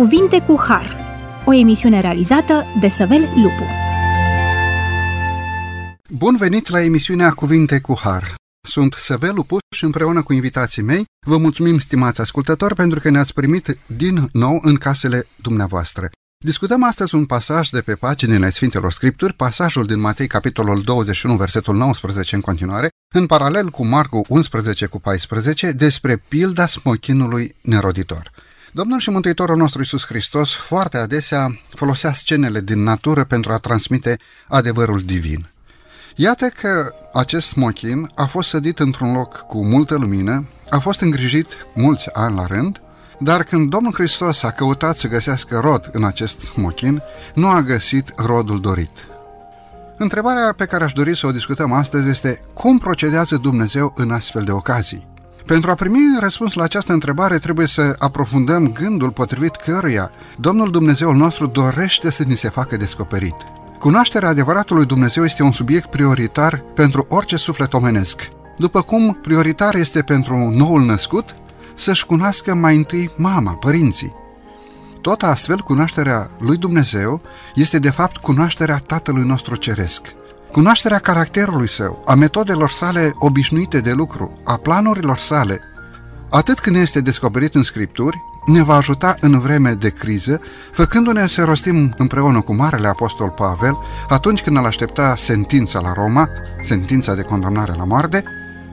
Cuvinte cu Har, o emisiune realizată de Săvel Lupu. Bun venit la emisiunea Cuvinte cu Har. Sunt Săvel Lupu și împreună cu invitații mei vă mulțumim, stimați ascultători, pentru că ne-ați primit din nou în casele dumneavoastră. Discutăm astăzi un pasaj de pe paginile Sfintelor Scripturi, pasajul din Matei, capitolul 21, versetul 19 în continuare, în paralel cu Marcu 11 cu 14, despre pilda smochinului neroditor. Domnul și Mântuitorul nostru Iisus Hristos foarte adesea folosea scenele din natură pentru a transmite adevărul divin. Iată că acest smochin a fost sădit într-un loc cu multă lumină, a fost îngrijit mulți ani la rând, dar când Domnul Hristos a căutat să găsească rod în acest smochin, nu a găsit rodul dorit. Întrebarea pe care aș dori să o discutăm astăzi este cum procedează Dumnezeu în astfel de ocazii? Pentru a primi răspuns la această întrebare trebuie să aprofundăm gândul potrivit căruia Domnul Dumnezeul nostru dorește să ni se facă descoperit. Cunoașterea adevăratului Dumnezeu este un subiect prioritar pentru orice suflet omenesc. După cum prioritar este pentru noul născut să-și cunoască mai întâi mama, părinții. Tot astfel, cunoașterea lui Dumnezeu este de fapt cunoașterea Tatălui nostru Ceresc. Cunoașterea caracterului său, a metodelor sale obișnuite de lucru, a planurilor sale, atât când este descoperit în Scripturi, ne va ajuta în vreme de criză, făcându-ne să rostim împreună cu Marele Apostol Pavel, atunci când îl aștepta sentința la Roma, sentința de condamnare la moarte,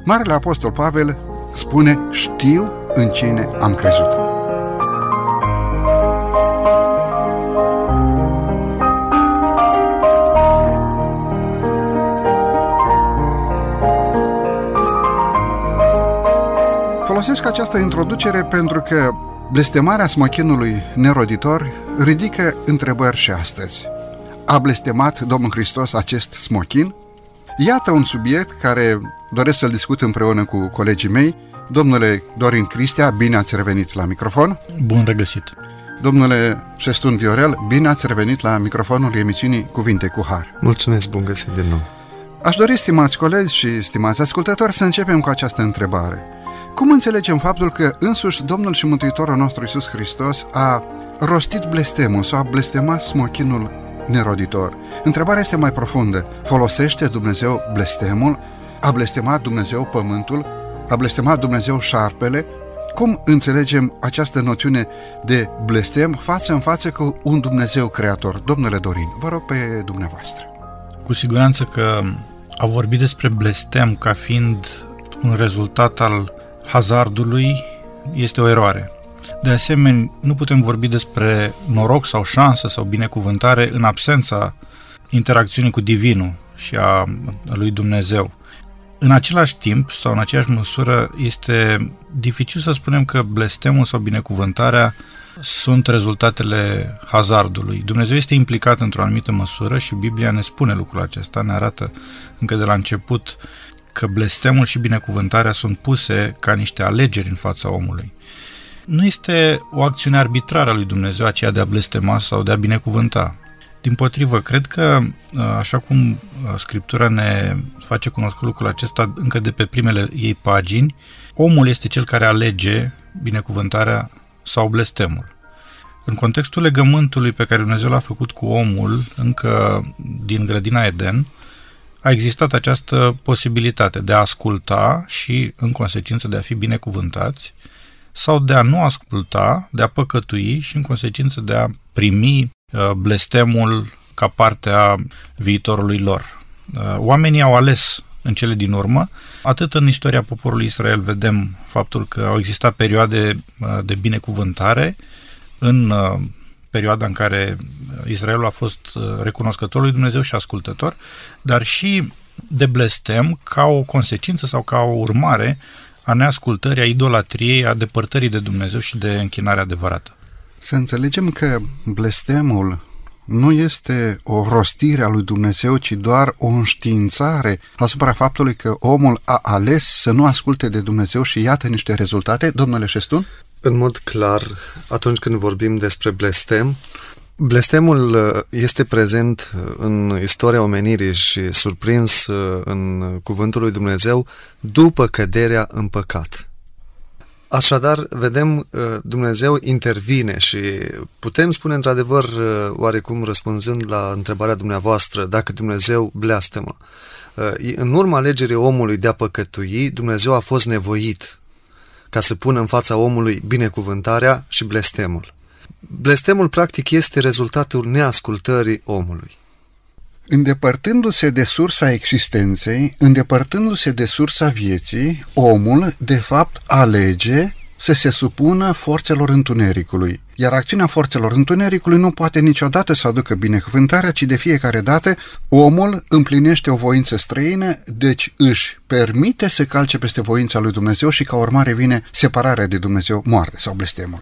Marele Apostol Pavel spune, știu în cine am crezut. Folosesc această introducere pentru că blestemarea smochinului neroditor ridică întrebări și astăzi. A blestemat Domnul Hristos acest smochin? Iată un subiect care doresc să-l discut împreună cu colegii mei. Domnule Dorin Cristea, bine ați revenit la microfon. Bun regăsit. Domnule Șestun Viorel, bine ați revenit la microfonul emisiunii Cuvinte cu Har. Mulțumesc, bun găsit din nou. Aș dori, stimați colegi și stimați ascultători, să începem cu această întrebare. Cum înțelegem faptul că însuși Domnul și Mântuitorul nostru Iisus Hristos a rostit blestemul sau a blestemat smochinul neroditor? Întrebarea este mai profundă. Folosește Dumnezeu blestemul? A blestemat Dumnezeu pământul? A blestemat Dumnezeu șarpele? Cum înțelegem această noțiune de blestem față în față cu un Dumnezeu creator? Domnule Dorin, vă rog pe dumneavoastră. Cu siguranță că a vorbit despre blestem ca fiind un rezultat al hazardului este o eroare. De asemenea, nu putem vorbi despre noroc sau șansă sau binecuvântare în absența interacțiunii cu Divinul și a lui Dumnezeu. În același timp sau în aceeași măsură este dificil să spunem că blestemul sau binecuvântarea sunt rezultatele hazardului. Dumnezeu este implicat într-o anumită măsură și Biblia ne spune lucrul acesta, ne arată încă de la început că blestemul și binecuvântarea sunt puse ca niște alegeri în fața omului. Nu este o acțiune arbitrară a lui Dumnezeu aceea de a blestema sau de a binecuvânta. Din potrivă, cred că, așa cum Scriptura ne face cunoscut lucrul acesta încă de pe primele ei pagini, omul este cel care alege binecuvântarea sau blestemul. În contextul legământului pe care Dumnezeu l-a făcut cu omul încă din grădina Eden, a existat această posibilitate de a asculta și, în consecință, de a fi binecuvântați, sau de a nu asculta, de a păcătui și, în consecință, de a primi uh, blestemul ca parte a viitorului lor. Uh, oamenii au ales în cele din urmă. Atât în istoria poporului Israel vedem faptul că au existat perioade uh, de binecuvântare în perioada în care Israelul a fost uh, recunoscător lui Dumnezeu și ascultător, dar și de blestem ca o consecință sau ca o urmare a neascultării, a idolatriei, a depărtării de Dumnezeu și de închinarea adevărată. Să înțelegem că blestemul nu este o rostire a lui Dumnezeu, ci doar o înștiințare asupra faptului că omul a ales să nu asculte de Dumnezeu și iată niște rezultate. Domnule Șestun? În mod clar, atunci când vorbim despre blestem, blestemul uh, este prezent uh, în istoria omenirii și surprins uh, în cuvântul lui Dumnezeu după căderea în păcat. Așadar, vedem, uh, Dumnezeu intervine și putem spune într-adevăr, uh, oarecum răspunzând la întrebarea dumneavoastră, dacă Dumnezeu bleastemă. Uh, în urma alegerii omului de a păcătui, Dumnezeu a fost nevoit ca să pună în fața omului binecuvântarea și blestemul. Blestemul, practic, este rezultatul neascultării omului. Îndepărtându-se de sursa existenței, îndepărtându-se de sursa vieții, omul, de fapt, alege să se supună forțelor întunericului. Iar acțiunea forțelor întunericului nu poate niciodată să aducă binecuvântarea, ci de fiecare dată omul împlinește o voință străină, deci își permite să calce peste voința lui Dumnezeu și ca urmare vine separarea de Dumnezeu, moarte sau blestemul.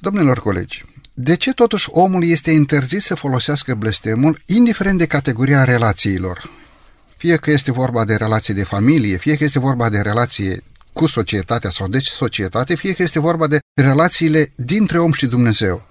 Domnilor colegi, de ce totuși omul este interzis să folosească blestemul, indiferent de categoria relațiilor? Fie că este vorba de relații de familie, fie că este vorba de relație cu societatea sau de societate, fie că este vorba de relațiile dintre om și Dumnezeu.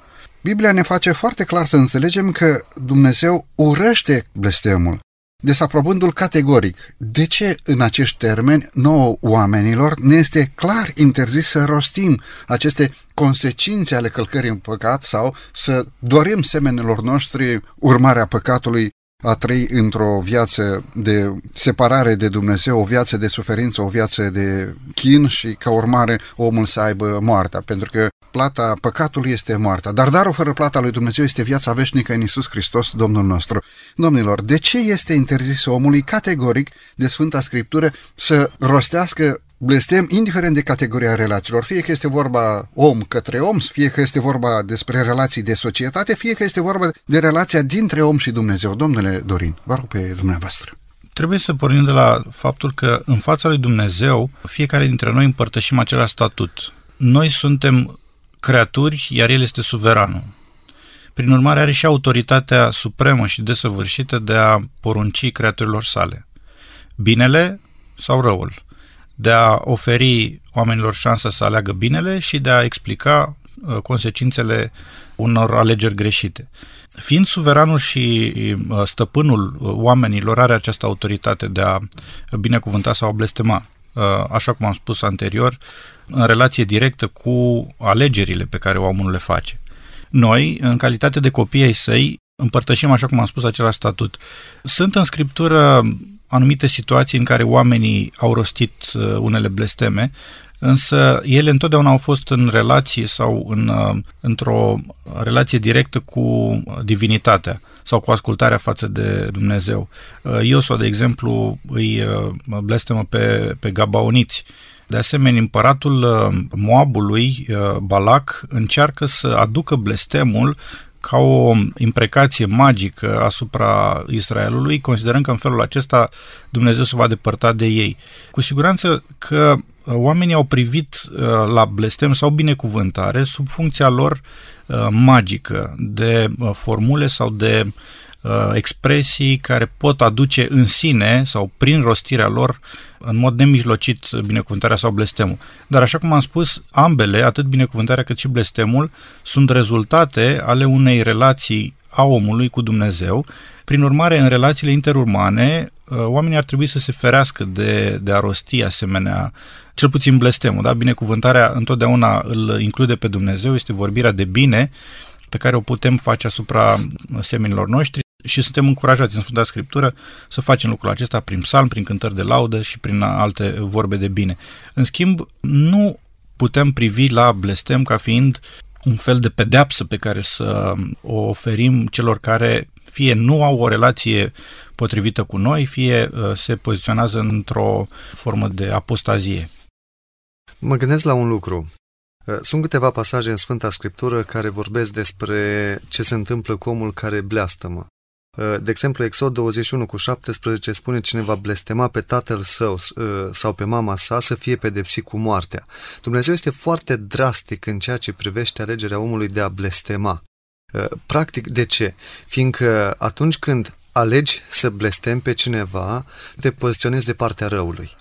Biblia ne face foarte clar să înțelegem că Dumnezeu urăște blestemul, desaprobându-l categoric. De ce în acești termeni nouă oamenilor ne este clar interzis să rostim aceste consecințe ale călcării în păcat sau să dorim semenilor noștri urmarea păcatului a trăi într-o viață de separare de Dumnezeu, o viață de suferință, o viață de chin și ca urmare omul să aibă moartea, pentru că plata păcatului este moartea, dar darul fără plata lui Dumnezeu este viața veșnică în Isus Hristos, Domnul nostru. Domnilor, de ce este interzis omului categoric de Sfânta Scriptură să rostească blestem, indiferent de categoria relațiilor, fie că este vorba om către om, fie că este vorba despre relații de societate, fie că este vorba de relația dintre om și Dumnezeu. Domnule Dorin, vă rog pe dumneavoastră. Trebuie să pornim de la faptul că în fața lui Dumnezeu fiecare dintre noi împărtășim același statut. Noi suntem creaturi, iar El este suveranul. Prin urmare, are și autoritatea supremă și desăvârșită de a porunci creaturilor sale. Binele sau răul de a oferi oamenilor șansa să aleagă binele și de a explica uh, consecințele unor alegeri greșite. Fiind suveranul și uh, stăpânul uh, oamenilor, are această autoritate de a binecuvânta sau a blestema, așa cum am spus anterior, în relație directă cu alegerile pe care omul le face. Noi, în calitate de copii ai săi, împărtășim, așa cum am spus, același statut. Sunt în scriptură anumite situații în care oamenii au rostit uh, unele blesteme, însă ele întotdeauna au fost în relație sau în, uh, într-o relație directă cu divinitatea sau cu ascultarea față de Dumnezeu. Uh, Iosua, de exemplu, îi blestemă pe, pe gabaoniți. De asemenea, împăratul Moabului, Balac, încearcă să aducă blestemul ca o imprecație magică asupra Israelului, considerând că în felul acesta Dumnezeu se va depărta de ei. Cu siguranță că uh, oamenii au privit uh, la blestem sau binecuvântare sub funcția lor uh, magică, de formule sau de expresii care pot aduce în sine sau prin rostirea lor în mod nemijlocit binecuvântarea sau blestemul. Dar așa cum am spus, ambele, atât binecuvântarea cât și blestemul, sunt rezultate ale unei relații a omului cu Dumnezeu. Prin urmare, în relațiile interurmane, uh, oamenii ar trebui să se ferească de, de a rosti asemenea, cel puțin blestemul. Da? Binecuvântarea întotdeauna îl include pe Dumnezeu, este vorbirea de bine pe care o putem face asupra semenilor noștri și suntem încurajați în Sfânta Scriptură să facem lucrul acesta prin psalm, prin cântări de laudă și prin alte vorbe de bine. În schimb, nu putem privi la blestem ca fiind un fel de pedeapsă pe care să o oferim celor care fie nu au o relație potrivită cu noi, fie uh, se poziționează într-o formă de apostazie. Mă gândesc la un lucru. Uh, sunt câteva pasaje în Sfânta Scriptură care vorbesc despre ce se întâmplă cu omul care bleastămă. Uh, de exemplu, Exod 21 cu 17 spune cine va blestema pe tatăl său uh, sau pe mama sa să fie pedepsit cu moartea. Dumnezeu este foarte drastic în ceea ce privește alegerea omului de a blestema. Uh, practic, de ce? Fiindcă atunci când alegi să blestem pe cineva, te poziționezi de partea răului.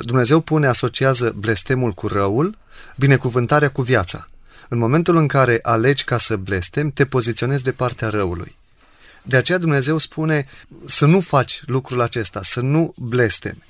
Dumnezeu pune, asociază blestemul cu răul, binecuvântarea cu viața. În momentul în care alegi ca să blestem, te poziționezi de partea răului. De aceea Dumnezeu spune să nu faci lucrul acesta, să nu blestemi.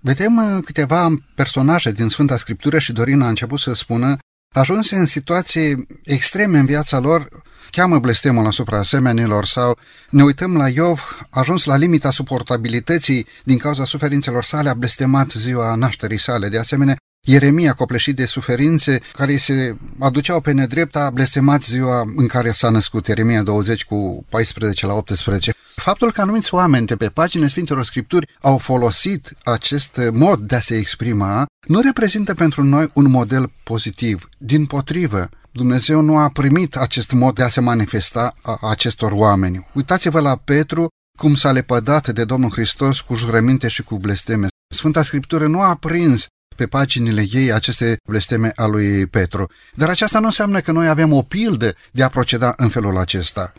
Vedem uh, câteva personaje din Sfânta Scriptură și Dorina a început să spună, ajunse în situații extreme în viața lor, cheamă blestemul asupra asemenilor sau ne uităm la Iov, ajuns la limita suportabilității din cauza suferințelor sale, a blestemat ziua nașterii sale. De asemenea, Ieremia, copleșit de suferințe care se aduceau pe nedrept, a blestemat ziua în care s-a născut, Ieremia 20 cu 14 la 18. Faptul că anumiți oameni de pe paginile Sfintelor Scripturi au folosit acest mod de a se exprima, nu reprezintă pentru noi un model pozitiv. Din potrivă, Dumnezeu nu a primit acest mod de a se manifesta a acestor oameni. Uitați-vă la Petru, cum s-a lepădat de Domnul Hristos cu jurăminte și cu blesteme. Sfânta Scriptură nu a prins pe paginile ei aceste blesteme a lui Petru. Dar aceasta nu înseamnă că noi avem o pildă de a proceda în felul acesta.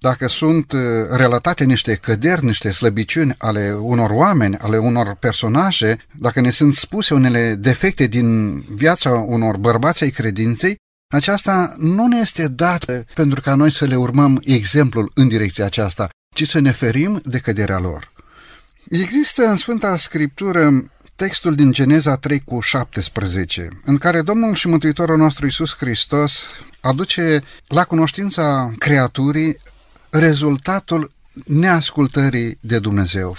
Dacă sunt uh, relatate niște căderi, niște slăbiciuni ale unor oameni, ale unor personaje, dacă ne sunt spuse unele defecte din viața unor bărbați ai credinței, aceasta nu ne este dată pentru ca noi să le urmăm exemplul în direcția aceasta, ci să ne ferim de căderea lor. Există în Sfânta Scriptură textul din Geneza 3 cu 17, în care Domnul și Mântuitorul nostru Isus Hristos aduce la cunoștința creaturii rezultatul neascultării de Dumnezeu.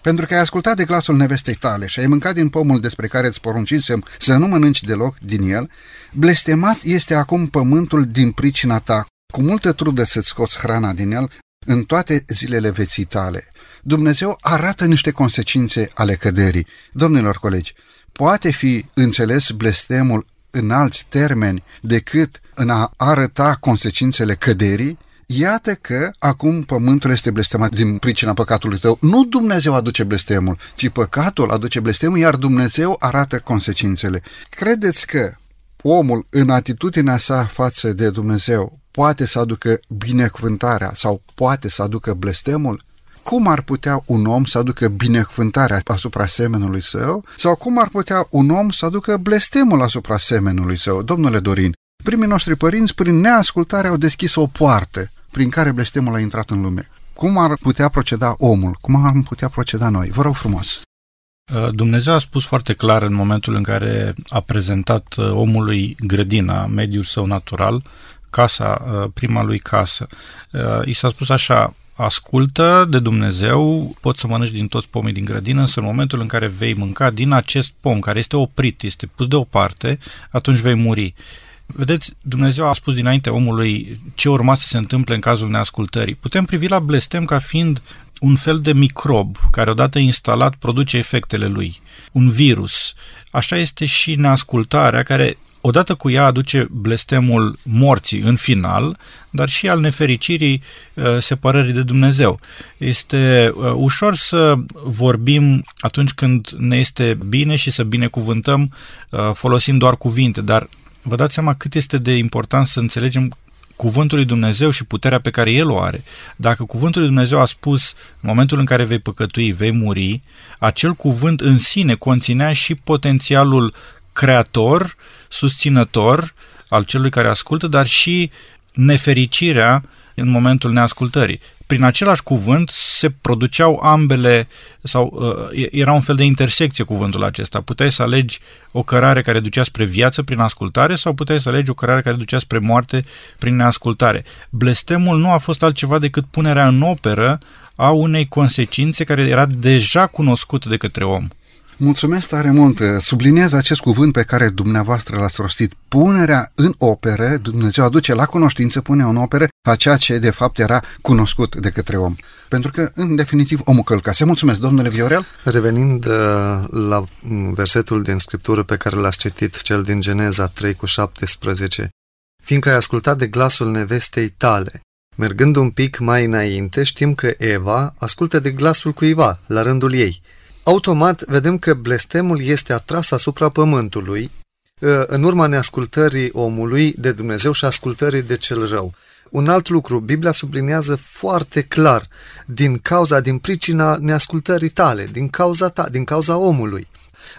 Pentru că ai ascultat de glasul nevestei tale și ai mâncat din pomul despre care îți poruncisem să nu mănânci deloc din el, blestemat este acum pământul din pricina ta, cu multă trudă să-ți scoți hrana din el în toate zilele veții tale. Dumnezeu arată niște consecințe ale căderii. Domnilor colegi, poate fi înțeles blestemul în alți termeni decât în a arăta consecințele căderii? Iată că acum pământul este blestemat din pricina păcatului tău. Nu Dumnezeu aduce blestemul, ci păcatul aduce blestemul, iar Dumnezeu arată consecințele. Credeți că omul, în atitudinea sa față de Dumnezeu, poate să aducă binecuvântarea sau poate să aducă blestemul? Cum ar putea un om să aducă binecuvântarea asupra semenului său sau cum ar putea un om să aducă blestemul asupra semenului său. Domnule Dorin, primii noștri părinți, prin neascultare, au deschis o poartă prin care blestemul a intrat în lume. Cum ar putea proceda omul? Cum ar putea proceda noi? Vă rog frumos! Uh, Dumnezeu a spus foarte clar în momentul în care a prezentat uh, omului grădina, mediul său natural, casa, uh, prima lui casă. I s-a spus așa, ascultă de Dumnezeu, poți să mănânci din toți pomii din grădină, însă în momentul în care vei mânca din acest pom care este oprit, este pus deoparte, atunci vei muri. Vedeți, Dumnezeu a spus dinainte omului ce urma să se întâmple în cazul neascultării. Putem privi la blestem ca fiind un fel de microb care odată instalat produce efectele lui, un virus. Așa este și neascultarea care odată cu ea aduce blestemul morții în final, dar și al nefericirii uh, separării de Dumnezeu. Este uh, ușor să vorbim atunci când ne este bine și să binecuvântăm uh, folosind doar cuvinte, dar vă dați seama cât este de important să înțelegem cuvântul lui Dumnezeu și puterea pe care El o are. Dacă cuvântul lui Dumnezeu a spus în momentul în care vei păcătui, vei muri, acel cuvânt în sine conținea și potențialul creator, susținător al celui care ascultă, dar și nefericirea în momentul neascultării. Prin același cuvânt se produceau ambele, sau uh, era un fel de intersecție cuvântul acesta. Puteai să alegi o cărare care ducea spre viață prin ascultare sau puteai să alegi o cărare care ducea spre moarte prin neascultare. Blestemul nu a fost altceva decât punerea în operă a unei consecințe care era deja cunoscută de către om. Mulțumesc tare mult! Subliniez acest cuvânt pe care dumneavoastră l-ați rostit. Punerea în opere, Dumnezeu aduce la cunoștință, pune în opere a ceea ce de fapt era cunoscut de către om. Pentru că, în definitiv, omul călcase. Mulțumesc, domnule Viorel! Revenind uh, la versetul din Scriptură pe care l-ați citit, cel din Geneza 3 cu 17, fiindcă ai ascultat de glasul nevestei tale, Mergând un pic mai înainte, știm că Eva ascultă de glasul cuiva, la rândul ei automat vedem că blestemul este atras asupra pământului ă, în urma neascultării omului de Dumnezeu și ascultării de cel rău. Un alt lucru, Biblia sublinează foarte clar, din cauza, din pricina neascultării tale, din cauza ta, din cauza omului.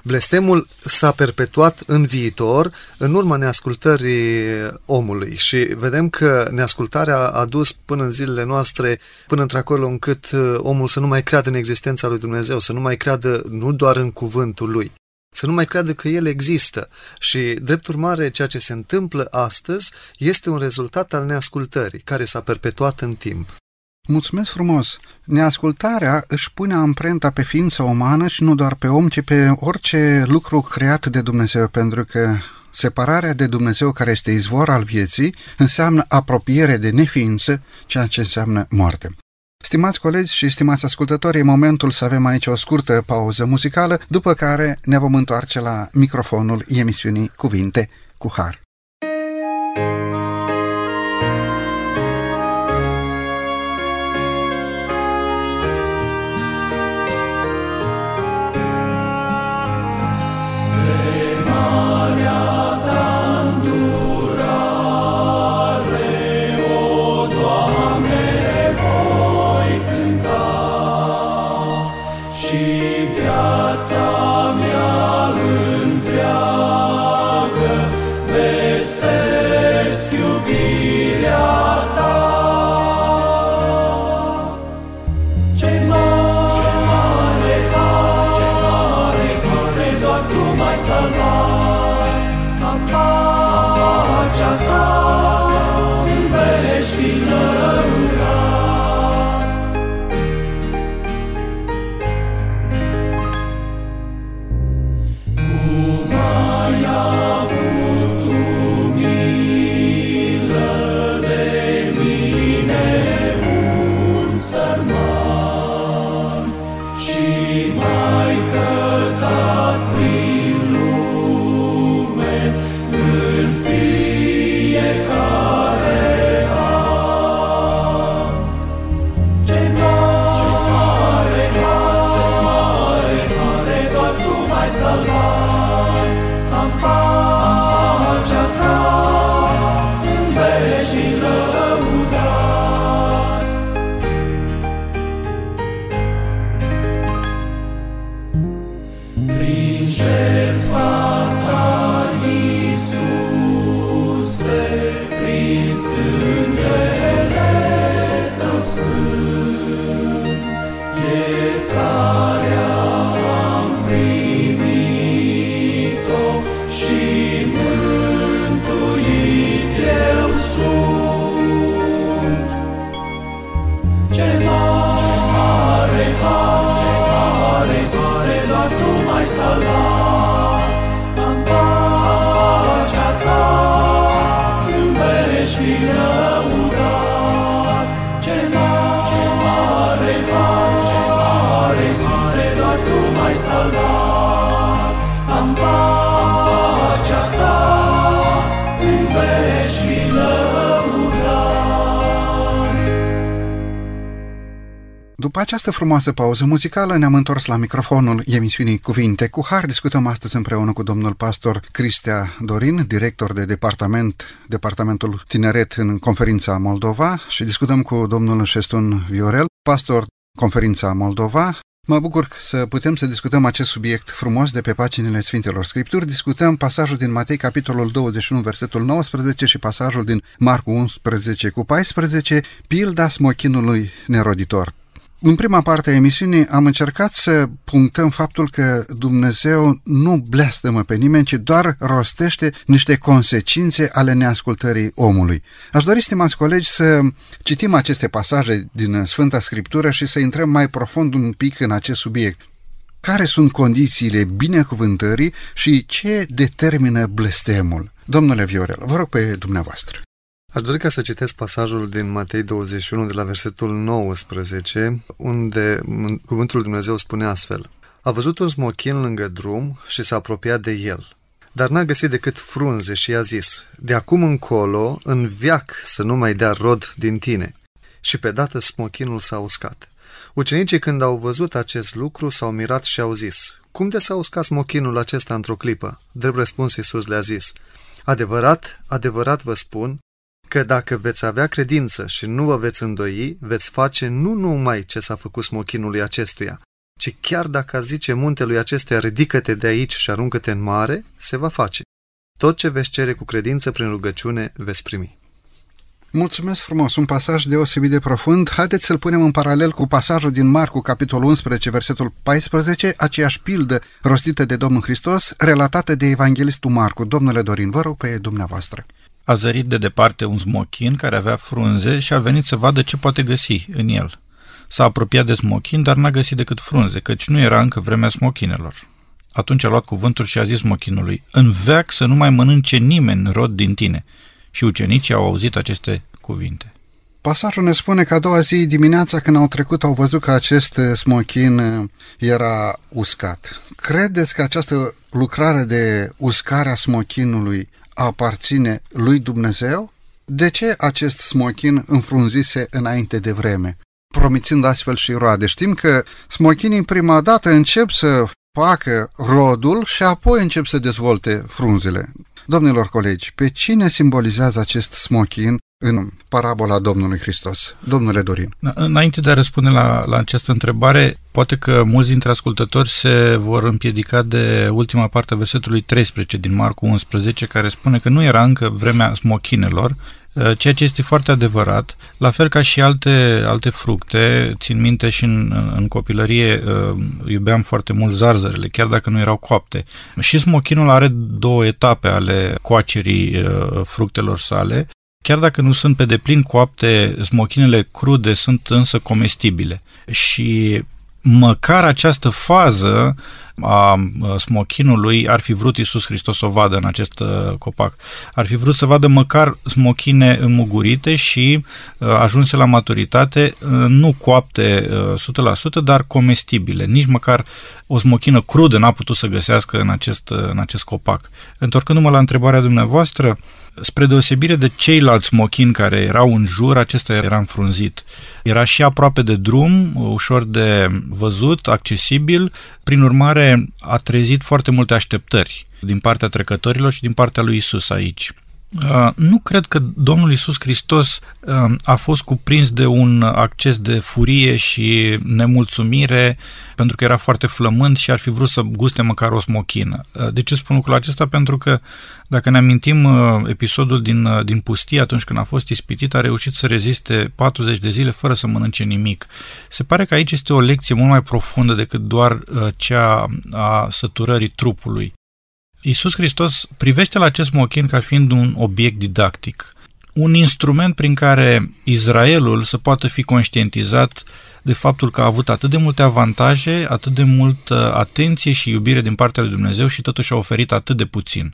Blestemul s-a perpetuat în viitor în urma neascultării omului și vedem că neascultarea a dus până în zilele noastre, până într-acolo încât uh, omul să nu mai creadă în existența lui Dumnezeu, să nu mai creadă nu doar în cuvântul lui, să nu mai creadă că el există. Și, drept urmare, ceea ce se întâmplă astăzi este un rezultat al neascultării, care s-a perpetuat în timp. Mulțumesc frumos! Neascultarea își pune amprenta pe ființa umană și nu doar pe om, ci pe orice lucru creat de Dumnezeu, pentru că separarea de Dumnezeu, care este izvor al vieții, înseamnă apropiere de neființă, ceea ce înseamnă moarte. Stimați colegi și stimați ascultători, e momentul să avem aici o scurtă pauză muzicală, după care ne vom întoarce la microfonul emisiunii Cuvinte cu Har. După această frumoasă pauză muzicală ne-am întors la microfonul emisiunii Cuvinte cu Har. Discutăm astăzi împreună cu domnul pastor Cristia Dorin, director de departament, Departamentul Tineret în Conferința Moldova și discutăm cu domnul Șestun Viorel, pastor Conferința Moldova. Mă bucur să putem să discutăm acest subiect frumos de pe paginile Sfintelor Scripturi. Discutăm pasajul din Matei, capitolul 21, versetul 19 și pasajul din Marcu 11 cu 14, pilda smochinului neroditor. În prima parte a emisiunii am încercat să punctăm faptul că Dumnezeu nu blestemă pe nimeni, ci doar rostește niște consecințe ale neascultării omului. Aș dori, stimați colegi, să citim aceste pasaje din Sfânta Scriptură și să intrăm mai profund un pic în acest subiect. Care sunt condițiile binecuvântării și ce determină blestemul? Domnule Viorel, vă rog pe dumneavoastră. Aș dori ca să citesc pasajul din Matei 21 de la versetul 19, unde cuvântul lui Dumnezeu spune astfel. A văzut un smochin lângă drum și s-a apropiat de el. Dar n-a găsit decât frunze și i-a zis, de acum încolo, în viac să nu mai dea rod din tine. Și pe dată smochinul s-a uscat. Ucenicii când au văzut acest lucru s-au mirat și au zis, cum de s-a uscat smochinul acesta într-o clipă? Drept răspuns Iisus le-a zis, adevărat, adevărat vă spun, că dacă veți avea credință și nu vă veți îndoi, veți face nu numai ce s-a făcut smochinului acestuia, ci chiar dacă zice muntelui acestuia ridică-te de aici și aruncă-te în mare, se va face. Tot ce veți cere cu credință prin rugăciune veți primi. Mulțumesc frumos, un pasaj deosebit de profund. Haideți să-l punem în paralel cu pasajul din Marcu, capitolul 11, versetul 14, aceeași pildă rostită de Domnul Hristos, relatată de evanghelistul Marcu. Domnule Dorin, vă rog pe dumneavoastră. A zărit de departe un smochin care avea frunze și a venit să vadă ce poate găsi în el. S-a apropiat de smochin, dar n-a găsit decât frunze, căci nu era încă vremea smochinelor. Atunci a luat cuvântul și a zis smochinului, în veac să nu mai mănânce nimeni rod din tine. Și ucenicii au auzit aceste cuvinte. Pasajul ne spune că a doua zi dimineața când au trecut au văzut că acest smochin era uscat. Credeți că această lucrare de uscare a smochinului aparține lui Dumnezeu? De ce acest smochin înfrunzise înainte de vreme, promițând astfel și roade? Știm că smochinii prima dată încep să facă rodul și apoi încep să dezvolte frunzele. Domnilor colegi, pe cine simbolizează acest smochin în parabola Domnului Hristos? Domnule Dorin. Da, înainte de a răspunde la, la această întrebare, poate că mulți dintre ascultători se vor împiedica de ultima parte a versetului 13 din Marcu 11, care spune că nu era încă vremea smochinelor, Uh, ceea ce este foarte adevărat, la fel ca și alte, alte fructe, țin minte și în, în copilărie uh, iubeam foarte mult zarzărele, chiar dacă nu erau coapte. Și smochinul are două etape ale coacerii uh, fructelor sale, Chiar dacă nu sunt pe deplin coapte, smochinele crude sunt însă comestibile. Și măcar această fază a smochinului ar fi vrut Iisus Hristos să o vadă în acest copac. Ar fi vrut să vadă măcar smochine înmugurite și ajunse la maturitate, nu coapte 100%, dar comestibile. Nici măcar o smochină crudă n-a putut să găsească în acest, în acest copac. Întorcându-mă la întrebarea dumneavoastră, Spre deosebire de ceilalți smochini care erau în jur, acesta era înfrunzit. Era și aproape de drum, ușor de văzut, accesibil, prin urmare a trezit foarte multe așteptări din partea trecătorilor și din partea lui Isus aici. Uh, nu cred că Domnul Isus Hristos uh, a fost cuprins de un acces de furie și nemulțumire pentru că era foarte flămând și ar fi vrut să guste măcar o smochină. Uh, de ce spun lucrul acesta? Pentru că dacă ne amintim episodul din, din pustie, atunci când a fost ispitit, a reușit să reziste 40 de zile fără să mănânce nimic. Se pare că aici este o lecție mult mai profundă decât doar cea a săturării trupului. Iisus Hristos privește la acest mochin ca fiind un obiect didactic, un instrument prin care Israelul să poată fi conștientizat de faptul că a avut atât de multe avantaje, atât de multă atenție și iubire din partea lui Dumnezeu și totuși a oferit atât de puțin.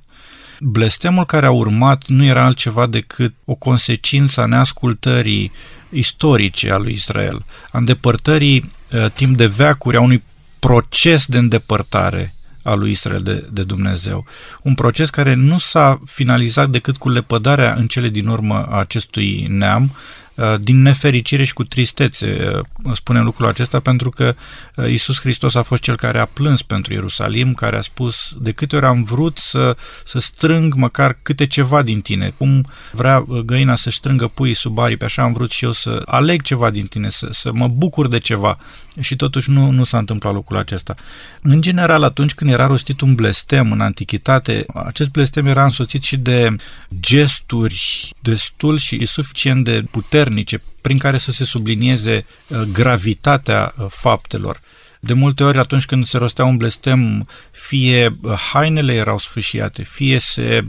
Blestemul care a urmat nu era altceva decât o consecință a neascultării istorice a lui Israel, a îndepărtării uh, timp de veacuri, a unui proces de îndepărtare a lui Israel de, de Dumnezeu. Un proces care nu s-a finalizat decât cu lepădarea în cele din urmă a acestui neam, Uh, din nefericire și cu tristețe uh, spunem lucrul acesta pentru că uh, Isus Hristos a fost cel care a plâns pentru Ierusalim, care a spus de câte ori am vrut să, să strâng măcar câte ceva din tine, cum vrea găina să strângă puii sub aripi, așa am vrut și eu să aleg ceva din tine, să, să mă bucur de ceva și totuși nu, nu s-a întâmplat lucrul acesta. În general, atunci când era rostit un blestem în antichitate, acest blestem era însoțit și de gesturi destul și suficient de puternice prin care să se sublinieze uh, gravitatea uh, faptelor. De multe ori atunci când se rostea un blestem, fie uh, hainele erau sfâșiate, fie se,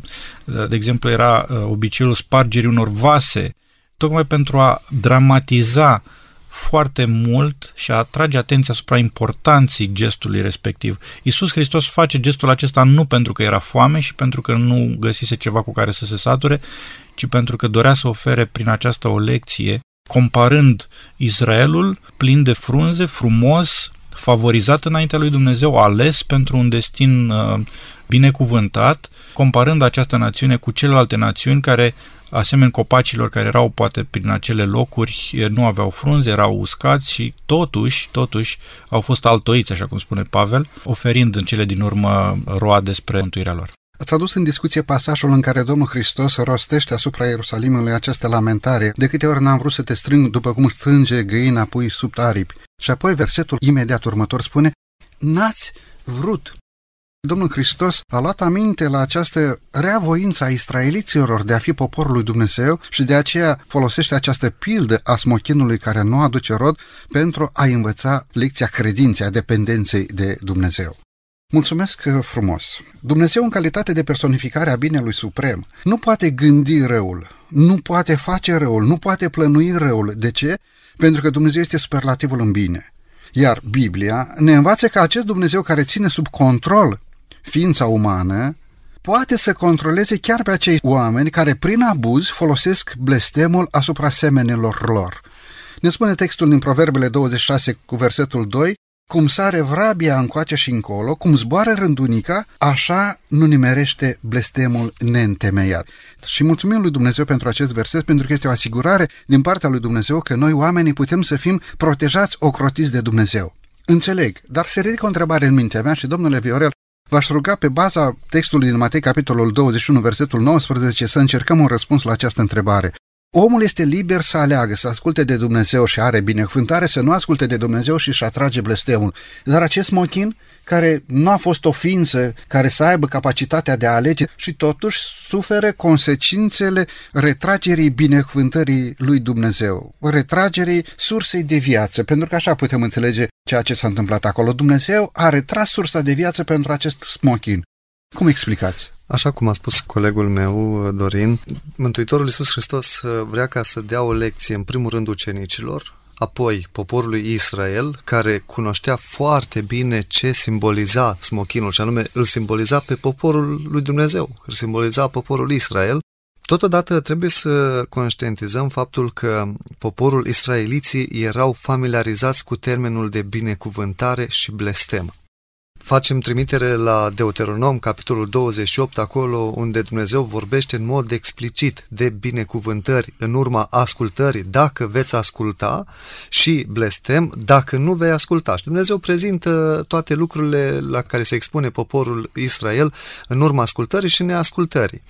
de exemplu, era obiceiul spargerii unor vase, tocmai pentru a dramatiza foarte mult și a atrage atenția asupra importanței gestului respectiv. Iisus Hristos face gestul acesta nu pentru că era foame și pentru că nu găsise ceva cu care să se sature, ci pentru că dorea să ofere prin aceasta o lecție, comparând Israelul plin de frunze, frumos, favorizat înaintea lui Dumnezeu, ales pentru un destin uh, binecuvântat, comparând această națiune cu celelalte națiuni care asemenea copacilor care erau poate prin acele locuri, nu aveau frunze, erau uscați și totuși, totuși au fost altoiți, așa cum spune Pavel, oferind în cele din urmă roade spre mântuirea lor. Ați adus în discuție pasajul în care Domnul Hristos rostește asupra Ierusalimului această lamentare. De câte ori n-am vrut să te strâng după cum strânge găina pui sub aripi. Și apoi versetul imediat următor spune, n-ați vrut. Domnul Hristos a luat aminte la această reavoință a israeliților de a fi poporul lui Dumnezeu și de aceea folosește această pildă a smochinului care nu aduce rod pentru a învăța lecția credinței, a dependenței de Dumnezeu. Mulțumesc frumos! Dumnezeu, în calitate de personificare a binelui suprem, nu poate gândi răul, nu poate face răul, nu poate plănui răul. De ce? Pentru că Dumnezeu este superlativul în bine. Iar Biblia ne învață că acest Dumnezeu care ține sub control ființa umană, poate să controleze chiar pe acei oameni care prin abuz folosesc blestemul asupra semenilor lor. Ne spune textul din Proverbele 26 cu versetul 2, cum sare vrabia încoace și încolo, cum zboară rândunica, așa nu nimerește blestemul neîntemeiat. Și mulțumim lui Dumnezeu pentru acest verset, pentru că este o asigurare din partea lui Dumnezeu că noi oamenii putem să fim protejați, ocrotiți de Dumnezeu. Înțeleg, dar se ridică o întrebare în mintea mea și domnule Viorel, V-aș ruga pe baza textului din Matei, capitolul 21, versetul 19, să încercăm un răspuns la această întrebare. Omul este liber să aleagă, să asculte de Dumnezeu și are binecuvântare, să nu asculte de Dumnezeu și își atrage blestemul. Dar acest mochin, care nu a fost o ființă care să aibă capacitatea de a alege și totuși suferă consecințele retragerii binecuvântării lui Dumnezeu, retragerii sursei de viață, pentru că așa putem înțelege ceea ce s-a întâmplat acolo. Dumnezeu a retras sursa de viață pentru acest smochin. Cum explicați? Așa cum a spus colegul meu, Dorin, Mântuitorul Iisus Hristos vrea ca să dea o lecție, în primul rând, ucenicilor, apoi poporului Israel, care cunoștea foarte bine ce simboliza smochinul, și anume îl simboliza pe poporul lui Dumnezeu, îl simboliza poporul Israel. Totodată trebuie să conștientizăm faptul că poporul israeliții erau familiarizați cu termenul de binecuvântare și blestem facem trimitere la Deuteronom, capitolul 28, acolo unde Dumnezeu vorbește în mod explicit de binecuvântări în urma ascultării, dacă veți asculta, și blestem, dacă nu vei asculta. Și Dumnezeu prezintă toate lucrurile la care se expune poporul Israel în urma ascultării și neascultării.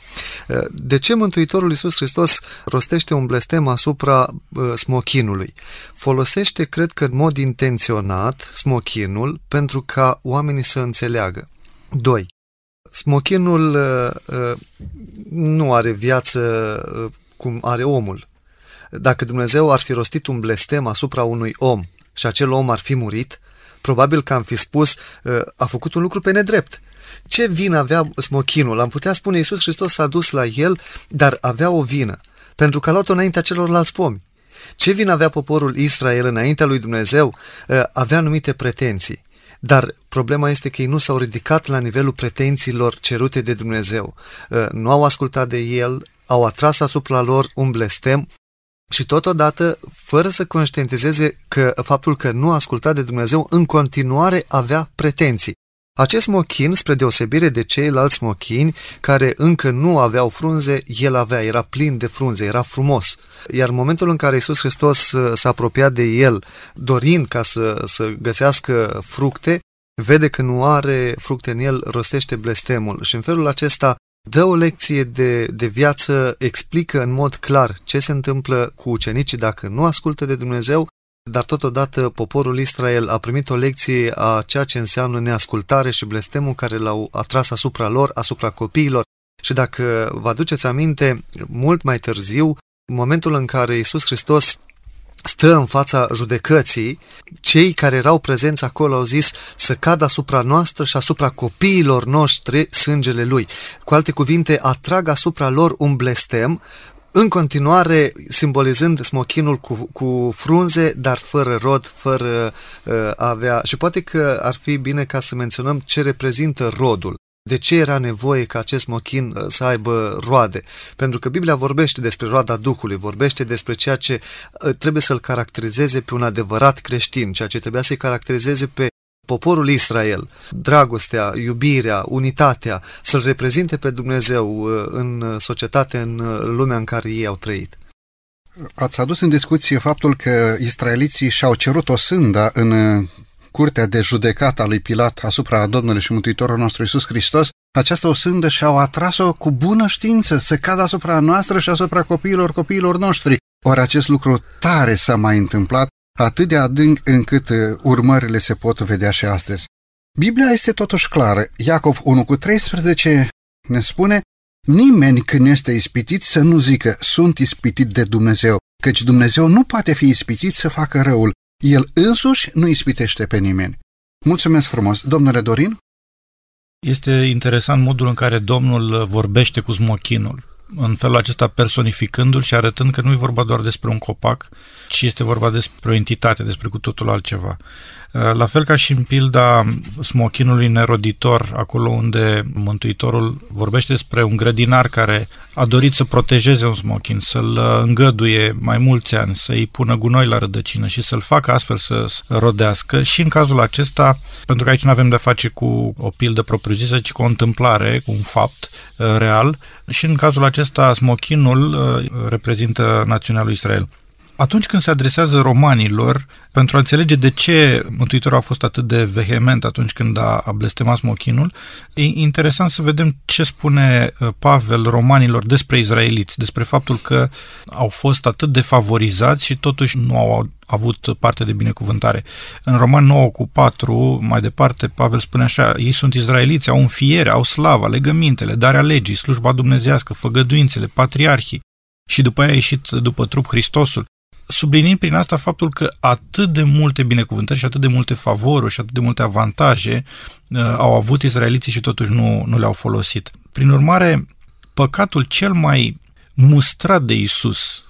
De ce Mântuitorul Iisus Hristos rostește un blestem asupra smochinului? Folosește, cred că în mod intenționat, smochinul pentru ca oamenii oamenii să înțeleagă. 2. Smochinul uh, uh, nu are viață uh, cum are omul. Dacă Dumnezeu ar fi rostit un blestem asupra unui om și acel om ar fi murit, probabil că am fi spus, uh, a făcut un lucru pe nedrept. Ce vină avea smochinul? Am putea spune, Iisus Hristos s-a dus la el, dar avea o vină, pentru că a luat-o înaintea celorlalți pomi. Ce vină avea poporul Israel înaintea lui Dumnezeu? Uh, avea anumite pretenții. Dar problema este că ei nu s-au ridicat la nivelul pretențiilor cerute de Dumnezeu. Uh, nu au ascultat de El, au atras asupra lor un blestem și totodată, fără să conștientizeze că faptul că nu a ascultat de Dumnezeu, în continuare avea pretenții. Acest mochin, spre deosebire de ceilalți mochini care încă nu aveau frunze, el avea, era plin de frunze, era frumos. Iar în momentul în care Iisus Hristos uh, s-a apropiat de el, dorind ca să, să găsească fructe, vede că nu are fructe în el, rosește blestemul și în felul acesta dă o lecție de, de viață, explică în mod clar ce se întâmplă cu ucenicii dacă nu ascultă de Dumnezeu dar totodată poporul Israel a primit o lecție a ceea ce înseamnă neascultare și blestemul care l-au atras asupra lor, asupra copiilor. Și dacă vă aduceți aminte, mult mai târziu, în momentul în care Iisus Hristos stă în fața judecății, cei care erau prezenți acolo au zis să cadă asupra noastră și asupra copiilor noștri sângele lui. Cu alte cuvinte, atrag asupra lor un blestem în continuare simbolizând smochinul cu, cu frunze, dar fără rod, fără uh, a avea... Și poate că ar fi bine ca să menționăm ce reprezintă rodul. De ce era nevoie ca acest mochin uh, să aibă roade? Pentru că Biblia vorbește despre roada Duhului, vorbește despre ceea ce uh, trebuie să-l caracterizeze pe un adevărat creștin, ceea ce trebuia să-i caracterizeze pe poporul Israel, dragostea, iubirea, unitatea, să-L reprezinte pe Dumnezeu uh, în societate, în uh, lumea în care ei au trăit. Ați adus în discuție faptul că israeliții și-au cerut o sândă în uh, curtea de judecată a lui Pilat asupra Domnului și Mântuitorului nostru Iisus Hristos, această o sândă și-au atras-o cu bună știință să cadă asupra noastră și asupra copiilor copiilor noștri. Ori acest lucru tare s-a mai întâmplat atât de adânc încât uh, urmările se pot vedea și astăzi. Biblia este totuși clară. Iacov 1 cu 13 ne spune Nimeni când este ispitit să nu zică sunt ispitit de Dumnezeu, căci Dumnezeu nu poate fi ispitit să facă răul. El însuși nu ispitește pe nimeni. Mulțumesc frumos. Domnule Dorin? Este interesant modul în care Domnul vorbește cu smochinul în felul acesta personificându-l și arătând că nu e vorba doar despre un copac, ci este vorba despre o entitate, despre cu totul altceva. Uh, la fel ca și în pilda smochinului neroditor, acolo unde Mântuitorul vorbește despre un grădinar care a dorit să protejeze un smochin, să-l uh, îngăduie mai mulți ani, să-i pună gunoi la rădăcină și să-l facă astfel să rodească. Și în cazul acesta, pentru că aici nu avem de face cu o pildă propriu-zisă, ci cu o întâmplare, cu un fapt uh, real, și în cazul acesta smochinul reprezintă națiunea lui Israel atunci când se adresează romanilor, pentru a înțelege de ce Mântuitorul a fost atât de vehement atunci când a, a blestemat smochinul, e interesant să vedem ce spune uh, Pavel romanilor despre izraeliți, despre faptul că au fost atât de favorizați și totuși nu au avut parte de binecuvântare. În Roman 9 cu 4, mai departe, Pavel spune așa, ei sunt izraeliți, au înfiere, au slava, legămintele, darea legii, slujba dumnezească, făgăduințele, patriarhii, și după aia a ieșit după trup Hristosul sublinind prin asta faptul că atât de multe binecuvântări și atât de multe favoruri și atât de multe avantaje uh, au avut izraeliții și totuși nu, nu le-au folosit. Prin urmare, păcatul cel mai mustrat de Isus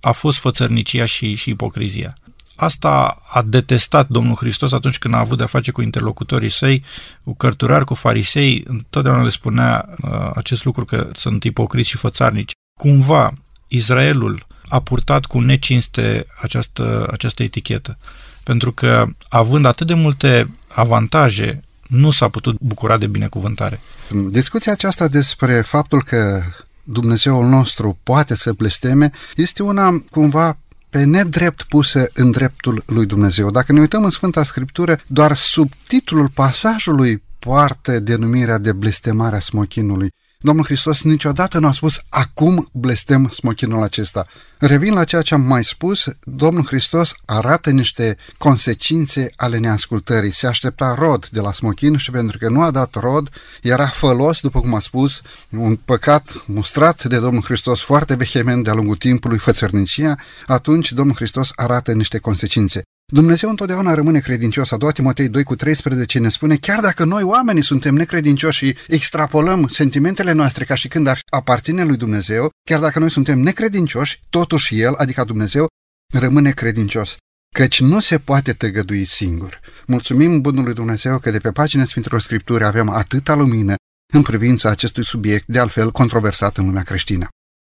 a fost fățărnicia și, și ipocrizia. Asta a detestat Domnul Hristos atunci când a avut de-a face cu interlocutorii săi, cu cărturari, cu farisei, întotdeauna le spunea uh, acest lucru că sunt ipocriți și fățarnici. Cumva, Israelul a purtat cu necinste această, această etichetă. Pentru că, având atât de multe avantaje, nu s-a putut bucura de binecuvântare. Discuția aceasta despre faptul că Dumnezeul nostru poate să blesteme este una cumva pe nedrept pusă în dreptul lui Dumnezeu. Dacă ne uităm în Sfânta Scriptură, doar subtitlul pasajului poartă denumirea de blestemarea smochinului. Domnul Hristos niciodată nu a spus, acum blestem smochinul acesta. Revin la ceea ce am mai spus, Domnul Hristos arată niște consecințe ale neascultării. Se aștepta rod de la smochin și pentru că nu a dat rod, era fălos, după cum a spus, un păcat mustrat de Domnul Hristos foarte vehement de-a lungul timpului, fățărnicia, atunci Domnul Hristos arată niște consecințe. Dumnezeu întotdeauna rămâne credincios. A doua Timotei 2 cu 13 ne spune, chiar dacă noi oamenii suntem necredincioși și extrapolăm sentimentele noastre ca și când ar aparține lui Dumnezeu, chiar dacă noi suntem necredincioși, totuși El, adică Dumnezeu, rămâne credincios căci nu se poate tăgădui singur. Mulțumim Bunului Dumnezeu că de pe pagina Sfintelor Scripturi avem atâta lumină în privința acestui subiect, de altfel controversat în lumea creștină.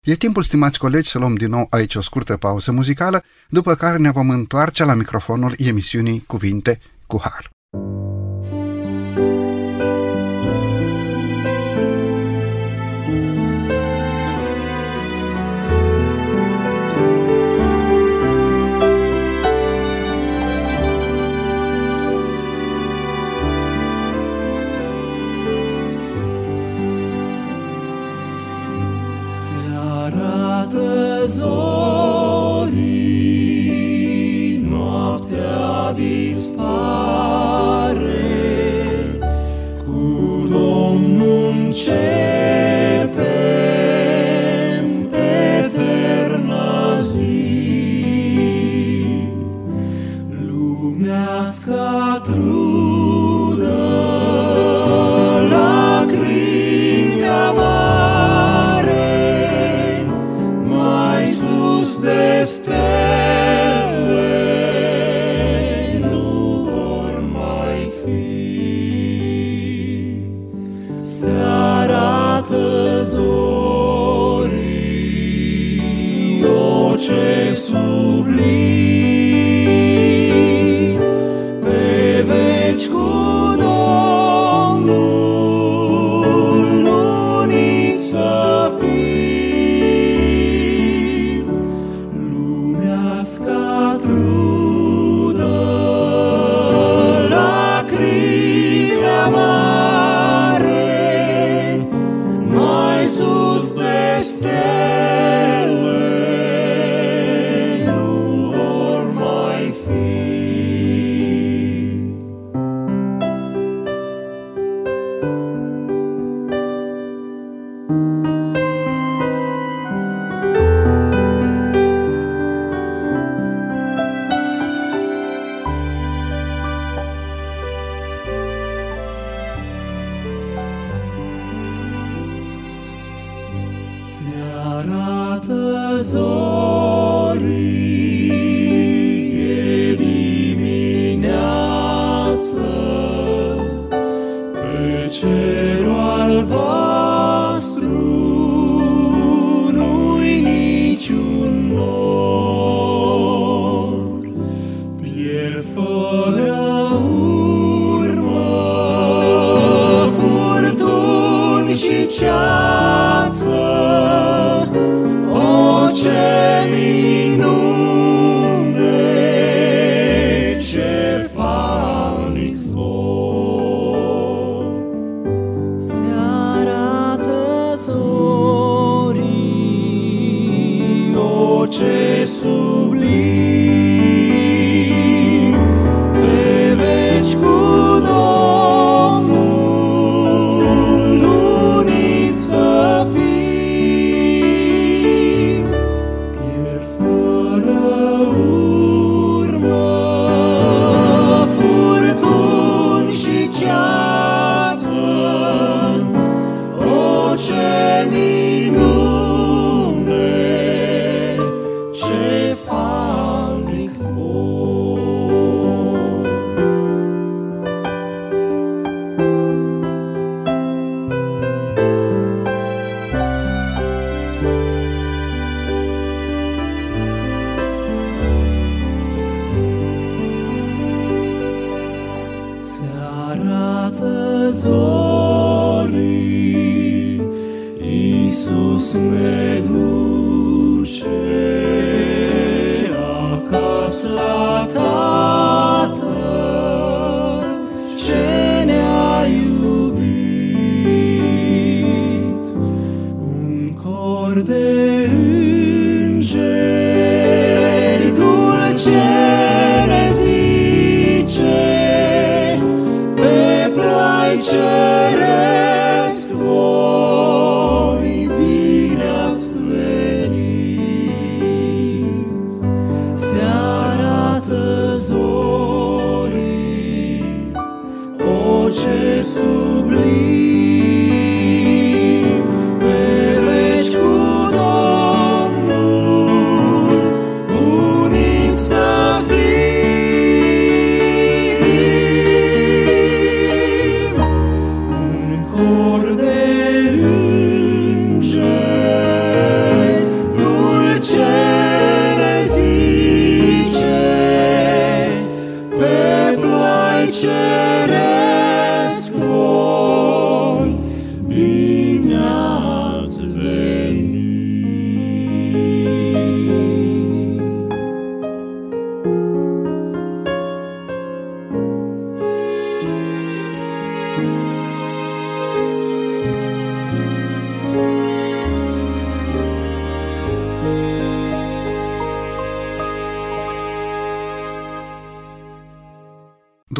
E timpul, stimați colegi, să luăm din nou aici o scurtă pauză muzicală, după care ne vom întoarce la microfonul emisiunii Cuvinte cu Har. Stelle nu vor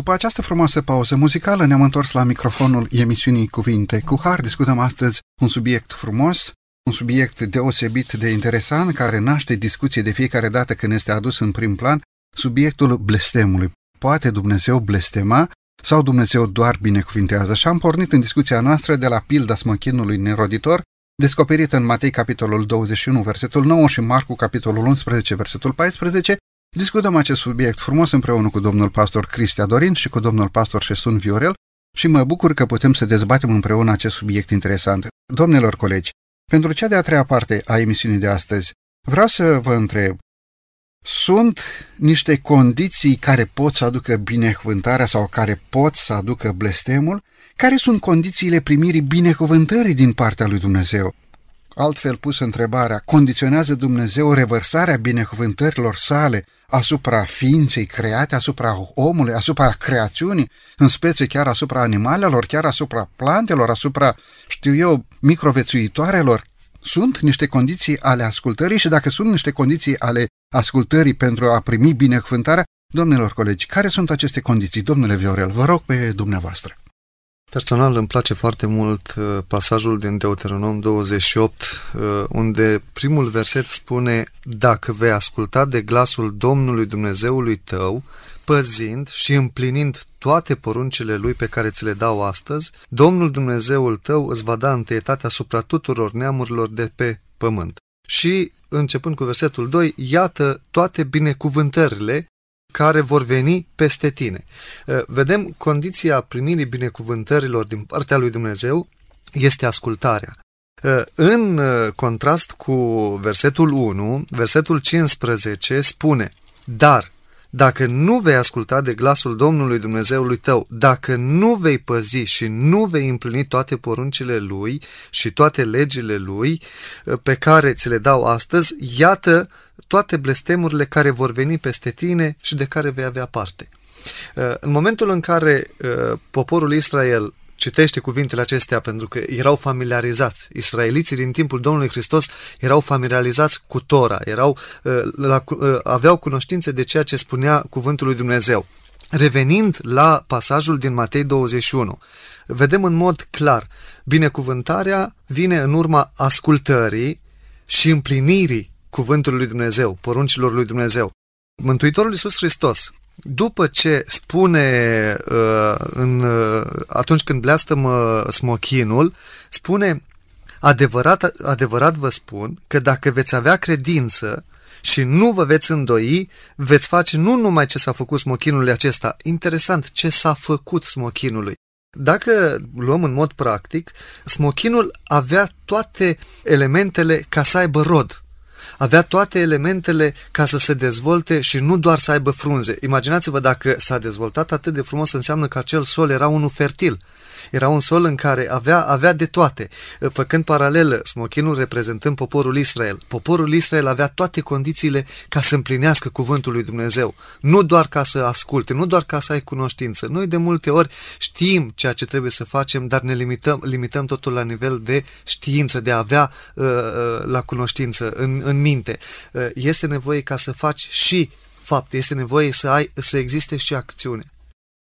După această frumoasă pauză muzicală ne-am întors la microfonul emisiunii Cuvinte cu Har. Discutăm astăzi un subiect frumos, un subiect deosebit de interesant care naște discuție de fiecare dată când este adus în prim plan, subiectul blestemului. Poate Dumnezeu blestema sau Dumnezeu doar binecuvintează? Și am pornit în discuția noastră de la pilda smochinului neroditor, descoperită în Matei capitolul 21, versetul 9 și Marcu capitolul 11, versetul 14, Discutăm acest subiect frumos împreună cu domnul pastor Cristia Dorin și cu domnul pastor Șesun Viorel și mă bucur că putem să dezbatem împreună acest subiect interesant. Domnilor colegi, pentru cea de-a treia parte a emisiunii de astăzi, vreau să vă întreb, sunt niște condiții care pot să aducă binecuvântarea sau care pot să aducă blestemul? Care sunt condițiile primirii binecuvântării din partea lui Dumnezeu? Altfel pus întrebarea, condiționează Dumnezeu revărsarea binecuvântărilor sale asupra ființei create, asupra omului, asupra creațiunii, în spețe chiar asupra animalelor, chiar asupra plantelor, asupra, știu eu, microvețuitoarelor? Sunt niște condiții ale ascultării și dacă sunt niște condiții ale ascultării pentru a primi binecuvântarea, domnilor colegi, care sunt aceste condiții? Domnule Viorel, vă rog pe dumneavoastră. Personal îmi place foarte mult uh, pasajul din Deuteronom 28, uh, unde primul verset spune Dacă vei asculta de glasul Domnului Dumnezeului tău, păzind și împlinind toate poruncile Lui pe care ți le dau astăzi, Domnul Dumnezeul tău îți va da întâietate asupra tuturor neamurilor de pe pământ. Și începând cu versetul 2, iată toate binecuvântările care vor veni peste tine. Uh, vedem condiția primirii binecuvântărilor din partea lui Dumnezeu este ascultarea. Uh, în uh, contrast cu versetul 1, versetul 15 spune, dar dacă nu vei asculta de glasul Domnului Dumnezeului tău, dacă nu vei păzi și nu vei împlini toate poruncile Lui și toate legile Lui uh, pe care ți le dau astăzi, iată toate blestemurile care vor veni peste tine și de care vei avea parte. În momentul în care poporul Israel citește cuvintele acestea pentru că erau familiarizați. Israeliții din timpul Domnului Hristos erau familiarizați cu Tora, erau, uh, la, uh, aveau cunoștințe de ceea ce spunea cuvântul lui Dumnezeu. Revenind la pasajul din Matei 21, vedem în mod clar, binecuvântarea vine în urma ascultării și împlinirii cuvântului lui Dumnezeu, poruncilor lui Dumnezeu. Mântuitorul Iisus Hristos după ce spune uh, în, uh, atunci când bleastămă smochinul, spune adevărat, adevărat vă spun că dacă veți avea credință și nu vă veți îndoi, veți face nu numai ce s-a făcut smochinului acesta, interesant, ce s-a făcut smochinului. Dacă luăm în mod practic, smochinul avea toate elementele ca să aibă rod avea toate elementele ca să se dezvolte și nu doar să aibă frunze. Imaginați-vă dacă s-a dezvoltat atât de frumos, înseamnă că acel sol era unul fertil. Era un sol în care avea, avea de toate. Făcând paralelă, smochinul reprezentând poporul Israel. Poporul Israel avea toate condițiile ca să împlinească cuvântul lui Dumnezeu. Nu doar ca să asculte, nu doar ca să ai cunoștință. Noi de multe ori știm ceea ce trebuie să facem, dar ne limităm, limităm totul la nivel de știință, de a avea uh, uh, la cunoștință, în, în minte. Uh, este nevoie ca să faci și fapt, este nevoie să, ai, să existe și acțiune.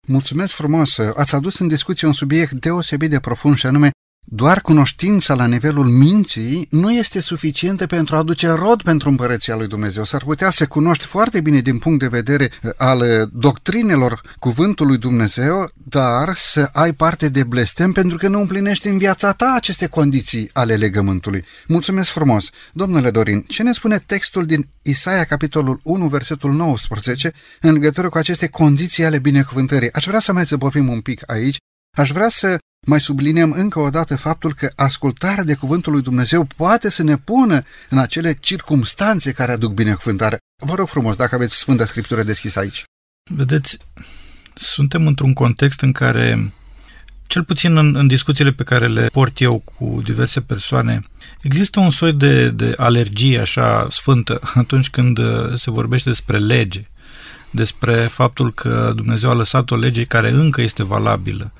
Mulțumesc frumos! Ați adus în discuție un subiect deosebit de profund și anume doar cunoștința la nivelul minții nu este suficientă pentru a aduce rod pentru împărăția lui Dumnezeu. S-ar putea să cunoști foarte bine din punct de vedere uh, al uh, doctrinelor cuvântului Dumnezeu, dar să ai parte de blestem pentru că nu împlinești în viața ta aceste condiții ale legământului. Mulțumesc frumos! Domnule Dorin, ce ne spune textul din Isaia, capitolul 1, versetul 19, în legătură cu aceste condiții ale binecuvântării? Aș vrea să mai zăbovim un pic aici Aș vrea să mai subliniem încă o dată faptul că ascultarea de cuvântul lui Dumnezeu poate să ne pună în acele circumstanțe care aduc binecuvântare. Vă rog frumos, dacă aveți Sfânta Scriptură deschisă aici. Vedeți, suntem într-un context în care, cel puțin în, în discuțiile pe care le port eu cu diverse persoane, există un soi de, de alergie așa sfântă atunci când uh, se vorbește despre lege, despre faptul că Dumnezeu a lăsat o lege care încă este valabilă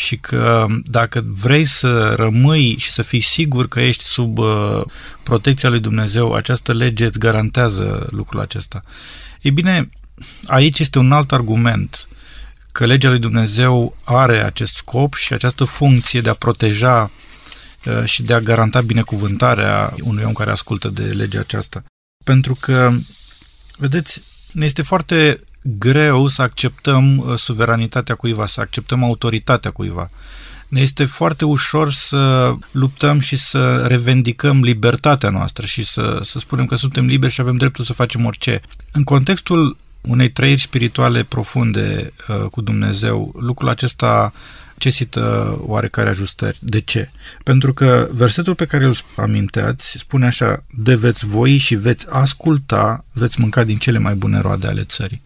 și că dacă vrei să rămâi și să fii sigur că ești sub uh, protecția lui Dumnezeu, această lege îți garantează lucrul acesta. Ei bine, aici este un alt argument că legea lui Dumnezeu are acest scop și această funcție de a proteja uh, și de a garanta binecuvântarea unui om care ascultă de legea aceasta. Pentru că, vedeți, ne este foarte greu să acceptăm uh, suveranitatea cuiva, să acceptăm autoritatea cuiva. Ne este foarte ușor să luptăm și să revendicăm libertatea noastră și să, să spunem că suntem liberi și avem dreptul să facem orice. În contextul unei trăiri spirituale profunde uh, cu Dumnezeu, lucrul acesta necesită oarecare ajustări. De ce? Pentru că versetul pe care îl aminteați spune așa, de veți voi și veți asculta, veți mânca din cele mai bune roade ale țării.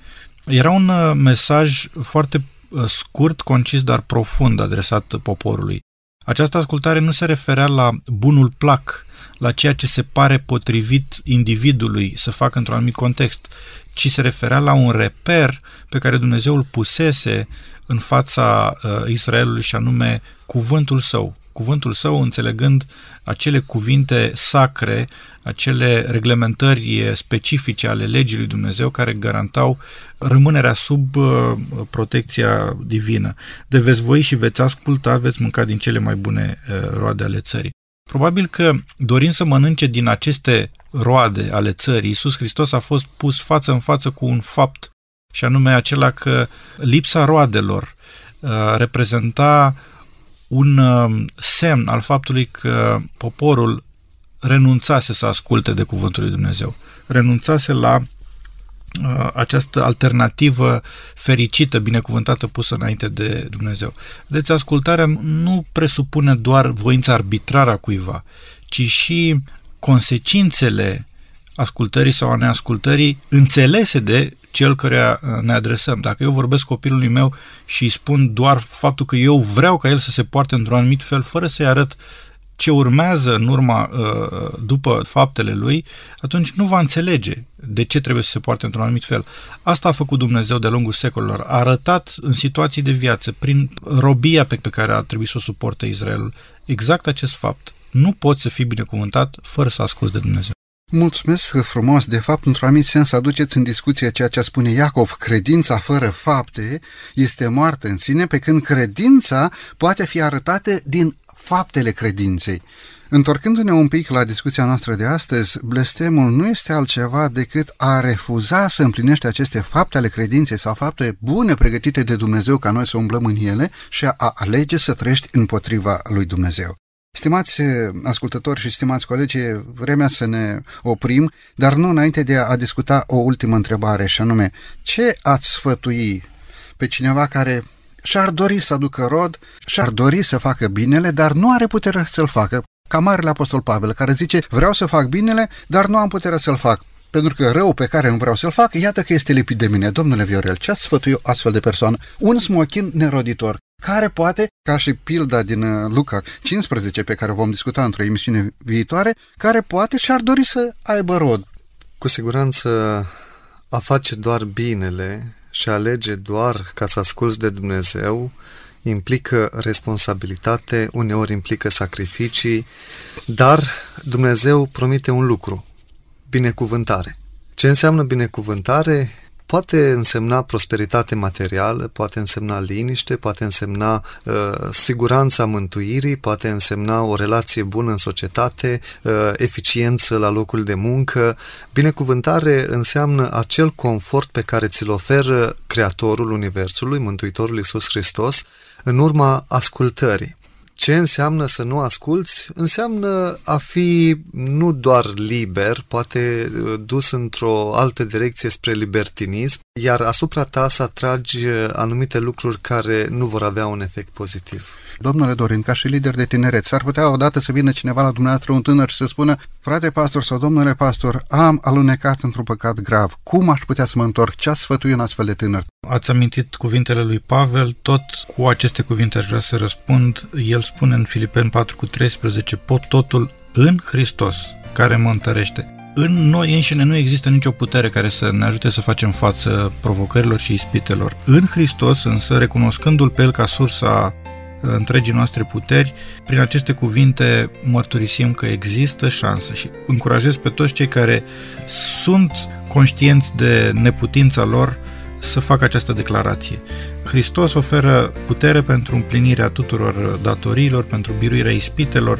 Era un uh, mesaj foarte uh, scurt, concis, dar profund adresat poporului. Această ascultare nu se referea la bunul plac, la ceea ce se pare potrivit individului să facă într-un anumit context, ci se referea la un reper pe care Dumnezeu îl pusese în fața uh, Israelului și anume cuvântul său. Cuvântul său înțelegând acele cuvinte sacre, acele reglementări specifice ale legii lui Dumnezeu care garantau rămânerea sub uh, protecția divină. De veți voi și veți asculta, veți mânca din cele mai bune uh, roade ale țării. Probabil că, dorind să mănânce din aceste roade ale țării, Iisus Hristos a fost pus față în față cu un fapt, și anume acela că lipsa roadelor uh, reprezenta un uh, semn al faptului că poporul renunțase să asculte de cuvântul lui Dumnezeu. Renunțase la uh, această alternativă fericită, binecuvântată, pusă înainte de Dumnezeu. Deci ascultarea nu presupune doar voința arbitrară a cuiva, ci și consecințele ascultării sau a neascultării înțelese de cel care ne adresăm. Dacă eu vorbesc copilului meu și îi spun doar faptul că eu vreau ca el să se poarte într-un anumit fel, fără să-i arăt ce urmează în urma, uh, după faptele lui, atunci nu va înțelege de ce trebuie să se poarte într-un anumit fel. Asta a făcut Dumnezeu de-a lungul secolelor. A arătat în situații de viață, prin robia pe care a trebuit să o suporte Israelul, exact acest fapt. Nu poți să fii binecuvântat fără să asculți de Dumnezeu. Mulțumesc frumos. De fapt, într-un anumit sens, aduceți în discuție ceea ce spune Iacov. Credința fără fapte este moartă în sine, pe când credința poate fi arătată din faptele credinței. Întorcându-ne un pic la discuția noastră de astăzi, blestemul nu este altceva decât a refuza să împlinește aceste fapte ale credinței sau fapte bune pregătite de Dumnezeu ca noi să umblăm în ele și a alege să trăiești împotriva lui Dumnezeu. Stimați ascultători și stimați colegi, e vremea să ne oprim, dar nu înainte de a discuta o ultimă întrebare, și anume, ce ați sfătui pe cineva care și-ar dori să aducă rod, și-ar dori să facă binele, dar nu are putere să-l facă, ca Marele Apostol Pavel, care zice, vreau să fac binele, dar nu am putere să-l fac. Pentru că rău pe care nu vreau să-l fac, iată că este lipit de mine. Domnule Viorel, ce ați sfătui astfel de persoană? Un smochin neroditor, care poate, ca și pilda din uh, Luca 15, pe care vom discuta într-o emisiune viitoare, care poate și-ar dori să aibă rod. Cu siguranță a face doar binele și alege doar ca să asculți de Dumnezeu implică responsabilitate, uneori implică sacrificii, dar Dumnezeu promite un lucru, binecuvântare. Ce înseamnă binecuvântare? Poate însemna prosperitate materială, poate însemna liniște, poate însemna uh, siguranța mântuirii, poate însemna o relație bună în societate, uh, eficiență la locul de muncă. Binecuvântare înseamnă acel confort pe care ți-l oferă Creatorul Universului, Mântuitorul Iisus Hristos, în urma ascultării. Ce înseamnă să nu asculți? Înseamnă a fi nu doar liber, poate uh, dus într-o altă direcție spre libertinism, iar asupra ta să atragi uh, anumite lucruri care nu vor avea un efect pozitiv. Domnule Dorin, ca și lider de tineret, s-ar putea odată să vină cineva la dumneavoastră, un tânăr, și să spună, frate pastor sau domnule pastor, am alunecat într-un păcat grav, cum aș putea să mă întorc? Ce ați sfătui un astfel de tânăr? Ați amintit cuvintele lui Pavel, tot cu aceste cuvinte aș vrea să răspund. El spune în Filipeni 4 cu 13, pot totul în Hristos, care mă întărește. În noi înșine nu există nicio putere care să ne ajute să facem față provocărilor și ispitelor. În Hristos, însă, recunoscându-L pe El ca sursa întregii noastre puteri, prin aceste cuvinte mărturisim că există șansă și încurajez pe toți cei care sunt conștienți de neputința lor să facă această declarație. Hristos oferă putere pentru împlinirea tuturor datoriilor, pentru biruirea ispitelor,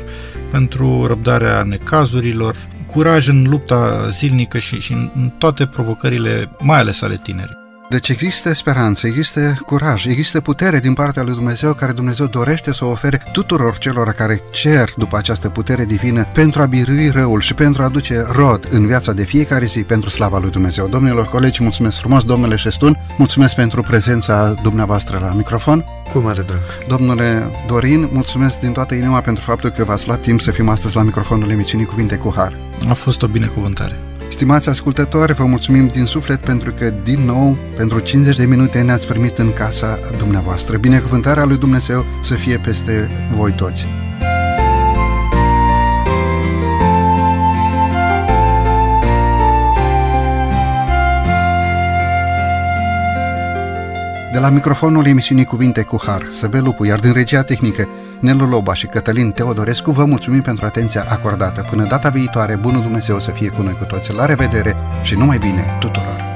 pentru răbdarea necazurilor, curaj în lupta zilnică și, și în toate provocările, mai ales ale tinerii. Deci există speranță, există curaj, există putere din partea lui Dumnezeu care Dumnezeu dorește să o ofere tuturor celor care cer după această putere divină pentru a birui răul și pentru a aduce rod în viața de fiecare zi pentru slava lui Dumnezeu. Domnilor colegi, mulțumesc frumos, domnule Șestun, mulțumesc pentru prezența dumneavoastră la microfon. Cu mare drag. Domnule Dorin, mulțumesc din toată inima pentru faptul că v-ați luat timp să fim astăzi la microfonul emisiunii Cuvinte cu Har. A fost o binecuvântare. Stimați ascultători, vă mulțumim din suflet pentru că, din nou, pentru 50 de minute ne-ați primit în casa dumneavoastră. Binecuvântarea lui Dumnezeu să fie peste voi toți. De la microfonul emisiunii Cuvinte cu Har, Săbe Lupu, iar din regia tehnică, Nelu Loba și Cătălin Teodorescu, vă mulțumim pentru atenția acordată. Până data viitoare, bunul Dumnezeu să fie cu noi cu toți. La revedere și numai bine tuturor!